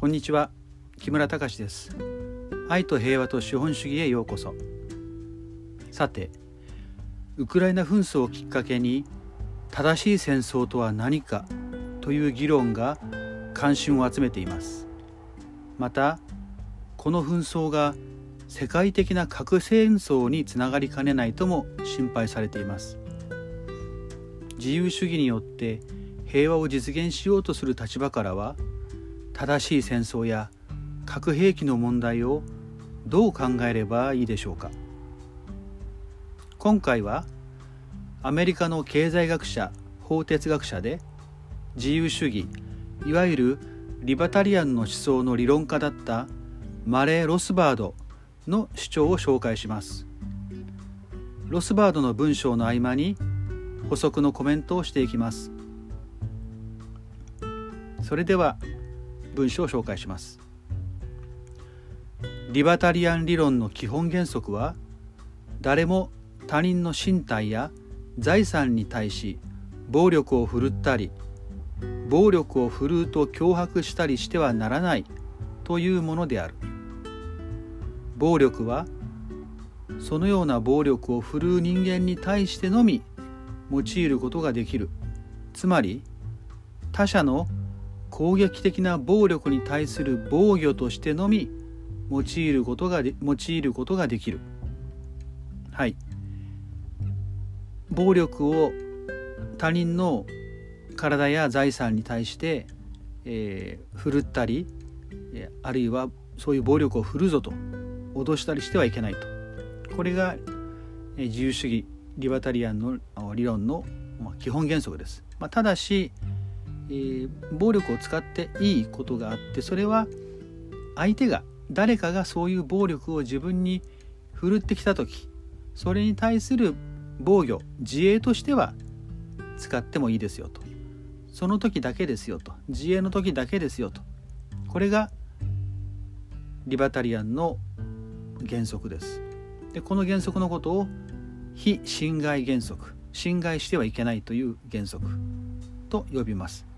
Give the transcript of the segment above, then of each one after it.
こんにちは。木村隆です。愛と平和と資本主義へようこそ。さてウクライナ紛争をきっかけに正しい戦争とは何かという議論が関心を集めています。またこの紛争が世界的な核戦争につながりかねないとも心配されています。自由主義によって平和を実現しようとする立場からは正しい戦争や核兵器の問題をどう考えればいいでしょうか。今回はアメリカの経済学者法哲学者で自由主義いわゆるリバタリアンの思想の理論家だったマレー・ロスバードの主張を紹介します。ロスバードの文章の合間に補足のコメントをしていきます。それでは文章を紹介します。リバタリアン理論の基本原則は誰も他人の身体や財産に対し暴力を振るったり暴力を振るうと脅迫したりしてはならないというものである。暴力はそのような暴力を振るう人間に対してのみ用いることができる。つまり他者の攻撃的な暴力に対する防御としてのみ用いることがで用いることができる。はい。暴力を他人の体や財産に対して、えー、振るったりあるいはそういう暴力を振るぞと脅したりしてはいけないと。これが自由主義リバタリアンの理論の基本原則です。まあ、ただし、えー、暴力を使っていいことがあってそれは相手が誰かがそういう暴力を自分に振るってきた時それに対する防御自衛としては使ってもいいですよと。その時だけですよと。自衛の時だけですよと。これがリバタリアンの原則です。でこの原則のことを非侵害原則侵害してはいけないという原則と呼びます。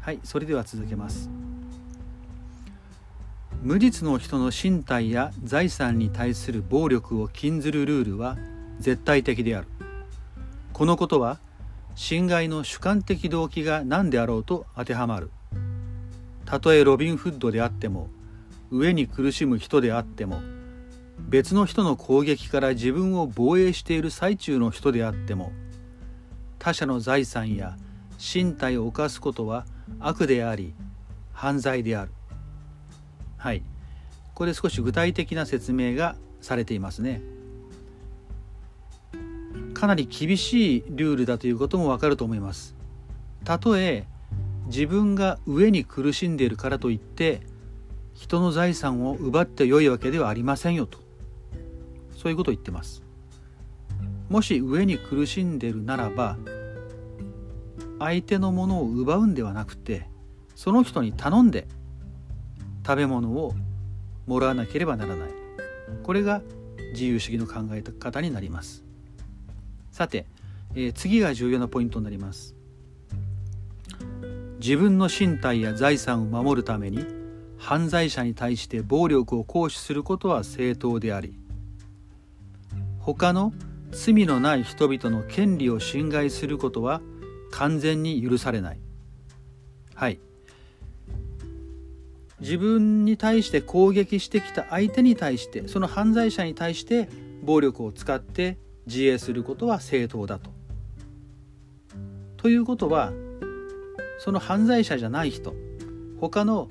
はいそれでは続けます。無実の人の身体や財産に対する暴力を禁ずるルールは絶対的である。このことは侵害の主観的動機が何であろうと当てはまる。たとえロビン・フッドであっても飢えに苦しむ人であっても別の人の攻撃から自分を防衛している最中の人であっても他者の財産や身体を犯すことは悪であり犯罪である。はい。これ少し具体的な説明がされていますね。かなり厳しいルールだということもわかると思います。たとえ自分が飢えに苦しんでいるからといって人の財産を奪ってよいわけではありませんよと。そういうことを言ってます。もし飢えに苦しんでいるならば相手のものを奪うんではなくてその人に頼んで食べ物をもらわなければならない。これが自由主義の考え方になります。さて、えー、次が重要なポイントになります。自分の身体や財産を守るために犯罪者に対して暴力を行使することは正当であり他の罪のない人々の権利を侵害することは完全に許されないはい自分に対して攻撃してきた相手に対してその犯罪者に対して暴力を使って自衛することは正当だと。ということはその犯罪者じゃない人他の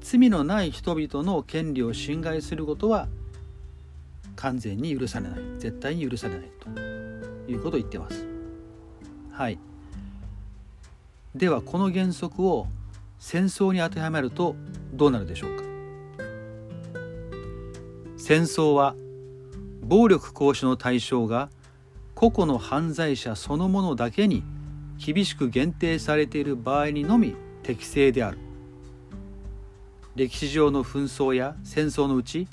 罪のない人々の権利を侵害することは完全に許されない絶対に許されないということを言ってます。はい。ではこの原則を戦争に当てはめるとどうなるでしょうか？戦争は暴力行使の対象が個々の犯罪者そのものだけに厳しく限定されている場合にのみ適正である。歴史上の紛争や戦争のうち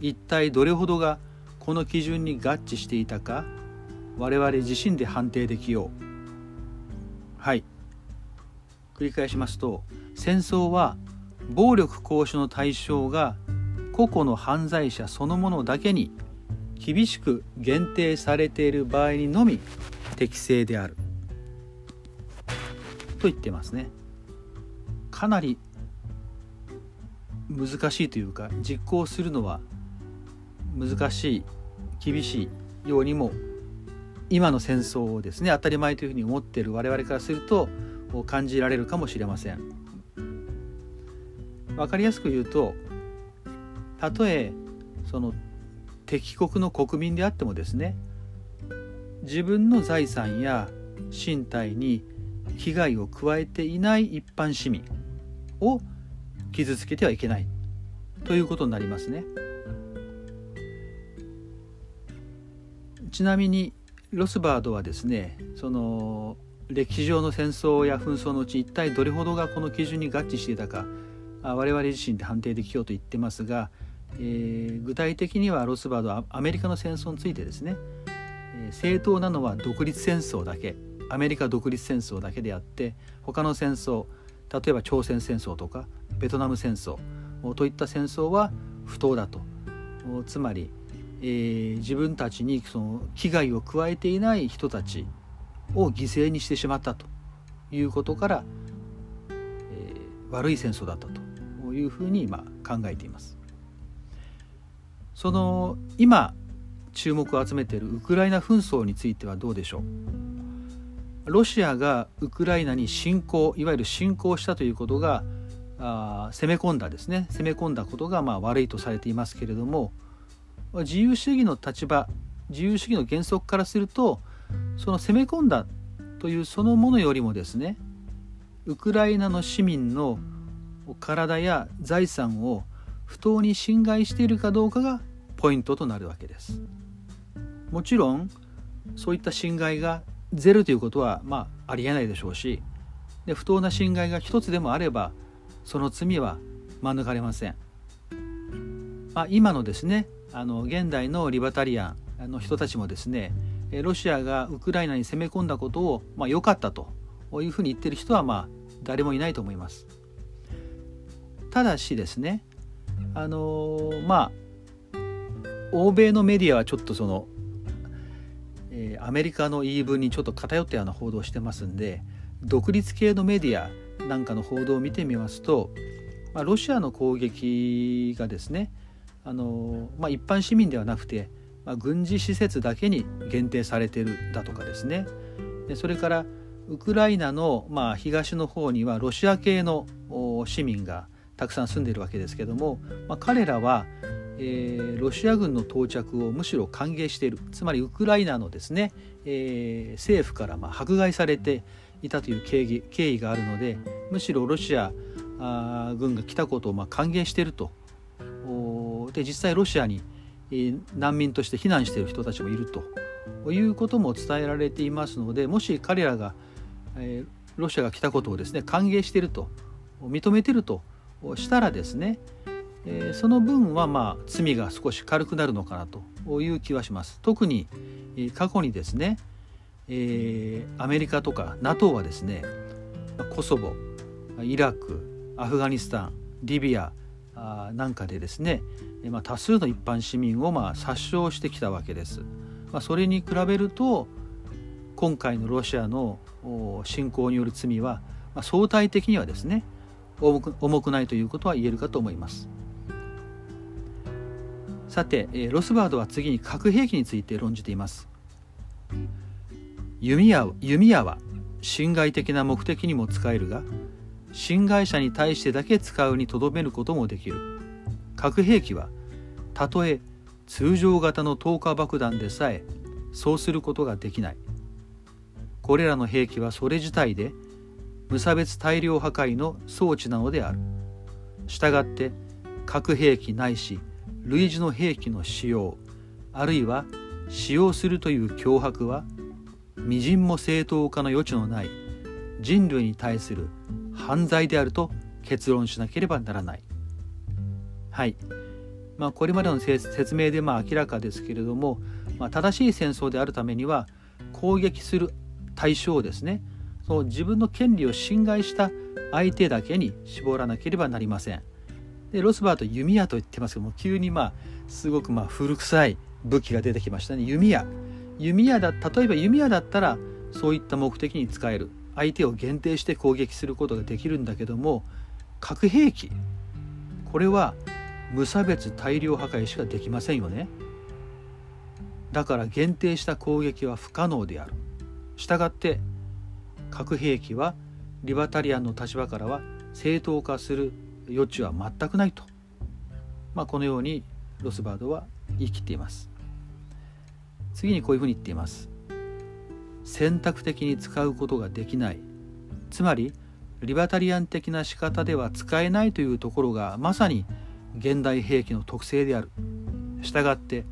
一体どれほどがこの基準に合致していたか我々自身で判定できよう。はい。繰り返しますと戦争は暴力行使の対象が個々の犯罪者そのものだけに厳しく限定されている場合にのみ適正である。と言ってますね。かなり難しいというか実行するのは難しい厳しいようにも今の戦争をですね当たり前というふうに思っている我々からするとを感じられるかもしれません。分かりやすく言うとたとえその敵国の国民であってもですね自分の財産や身体に危害を加えていない一般市民を傷つけてはいけないということになりますね。ちなみにロスバードはですねその歴史上の戦争や紛争のうち一体どれほどがこの基準に合致していたか我々自身で判定できようと言ってますが、えー、具体的にはロスバードはアメリカの戦争についてですね、えー、正当なのは独立戦争だけアメリカ独立戦争だけであって他の戦争例えば朝鮮戦争とかベトナム戦争といった戦争は不当だと。つまり、えー、自分たちにその危害を加えていない人たちを犠牲にしてしまったということから、えー、悪い戦争だったというふうに今考えています。その今注目を集めているウクライナ紛争についてはどうでしょう？ロシアがウクライナに侵攻いわゆる侵攻したということがあ攻め込んだですね攻め込んだことがまあ悪いとされていますけれども自由主義の立場自由主義の原則からするとその攻め込んだというそのものよりもですねウクライナの市民の体や財産を不当に侵害しているかどうかがポイントとなるわけです。もちろんそういった侵害がゼロということはまあありえないでしょうしで不当な侵害が一つでもあればその罪は免れません。まあ、今のですねあの現代のリバタリアンの人たちもですねロシアがウクライナに攻め込んだことを、まあ、良かったというふうに言ってる人はまあ誰もいないと思います。ただしですねあのまあ欧米のメディアはちょっとその、えー、アメリカの言い分にちょっと偏ったような報道をしてますんで独立系のメディアなんかの報道を見てみますと、まあ、ロシアの攻撃がですねあの、まあ、一般市民ではなくてまあ、軍事施設だけに限定されてるだとかですね。でそれからウクライナの、まあ、東の方にはロシア系の市民がたくさん住んでいるわけですけども、まあ、彼らは、えー、ロシア軍の到着をむしろ歓迎している。つまりウクライナのですね、えー、政府からま迫害されていたという経緯経緯があるのでむしろロシア軍が来たことをま歓迎していると。で実際ロシアに難民として避難している人たちもいるということも伝えられていますのでもし彼らが、えロシアが来たことをですね歓迎していると認めているとしたらですね、えその分はまあ罪が少し軽くなるのかなという気はします。特に過去にですね、えアメリカとか NATO はですねコソボイラクアフガニスタンリビアなんかでですね、まあ、多数の一般市民をまあ殺傷してきたわけです。まあ、それに比べると今回のロシアの侵攻による罪は、まあ、相対的にはですね重く重くないということは言えるかと思います。さて、ロスバードは次に核兵器について論じています。弓矢弓矢は侵害的な目的にも使えるが侵害者に対してだけ使うにとどめることもできる。核兵器はたとえ通常型の投下爆弾でさえそうすることができない。これらの兵器はそれ自体で無差別大量破壊の装置なのである。したがって核兵器ないし類似の兵器の使用あるいは使用するという脅迫は微塵も正当化の余地のない人類に対する犯罪であると結論しなければならない。はい。まあ、これまでの説明でまあ明らかですけれども、まあ、正しい戦争であるためには攻撃する対象をですねその自分の権利を侵害した相手だけに絞らなければなりません。でロスバート弓矢と言ってますけども急にまあすごくまあ古臭い武器が出てきましたね弓矢弓矢だ例えば弓矢だったらそういった目的に使える相手を限定して攻撃することができるんだけども核兵器これは無差別大量破壊しかできませんよね。だから限定した攻撃は不可能である。したがって核兵器はリバタリアンの立場からは正当化する余地は全くないと、まあ、このようにロスバードは言い切っています。次にこういうふうに言っています。選択的に使うことができない。つまりリバタリアン的な仕方では使えないというところがまさに現代兵器の特性である。したがって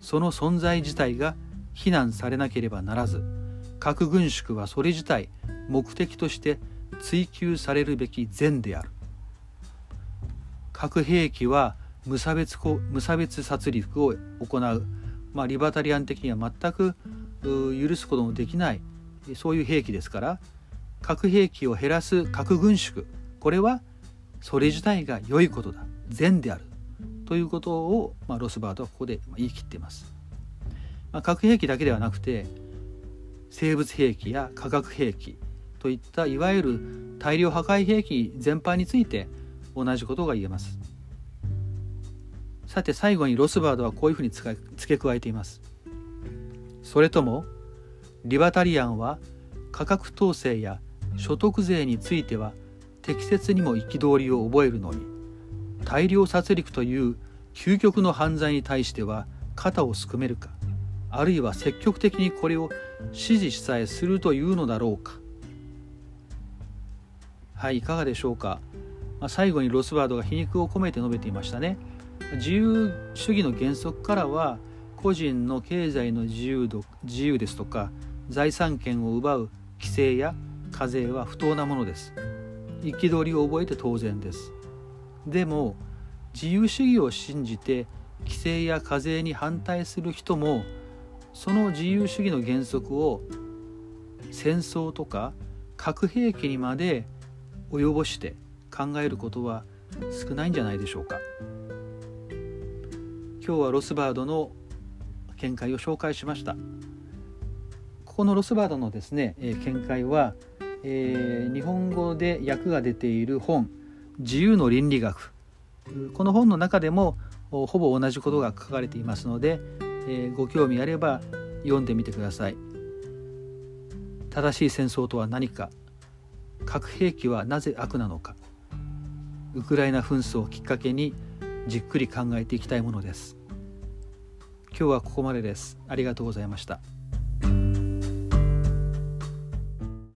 その存在自体が非難されなければならず核軍縮はそれ自体目的として追求されるべき善である。核兵器は無差別無差別殺戮を行う、まあ、リバタリアン的には全く許すことのできないそういう兵器ですから核兵器を減らす核軍縮これはそれ自体が良いことだ善であるということを、まあ、ロスバートはここで言い切っています、まあ、核兵器だけではなくて生物兵器や化学兵器といったいわゆる大量破壊兵器全般について同じことが言えます。さて最後にロスバードはこういうふうに付け加えています。それともリバタリアンは価格統制や所得税については適切にも憤りを覚えるのに大量殺戮という究極の犯罪に対しては肩をすくめるかあるいは積極的にこれを支持しさえするというのだろうか。はいいかがでしょうか。まあ、最後にロスワードが皮肉を込めて述べていましたね。自由主義の原則からは個人の経済の自由度自由ですとか財産権を奪う規制や課税は不当なものです。憤りを覚えて当然です。でも自由主義を信じて規制や課税に反対する人もその自由主義の原則を戦争とか核兵器にまで及ぼして考えることは少ないんじゃないでしょうか。今日はロスバードの見解を紹介しましたここのロスバードのですね、え見解は、えー、日本語で訳が出ている本「自由の倫理学」この本の中でもほぼ同じことが書かれていますので、えー、ご興味あれば読んでみてください正しい戦争とは何か核兵器はなぜ悪なのかウクライナ紛争をきっかけにじっくり考えていきたいものです今日はここまでです。ありがとうございました。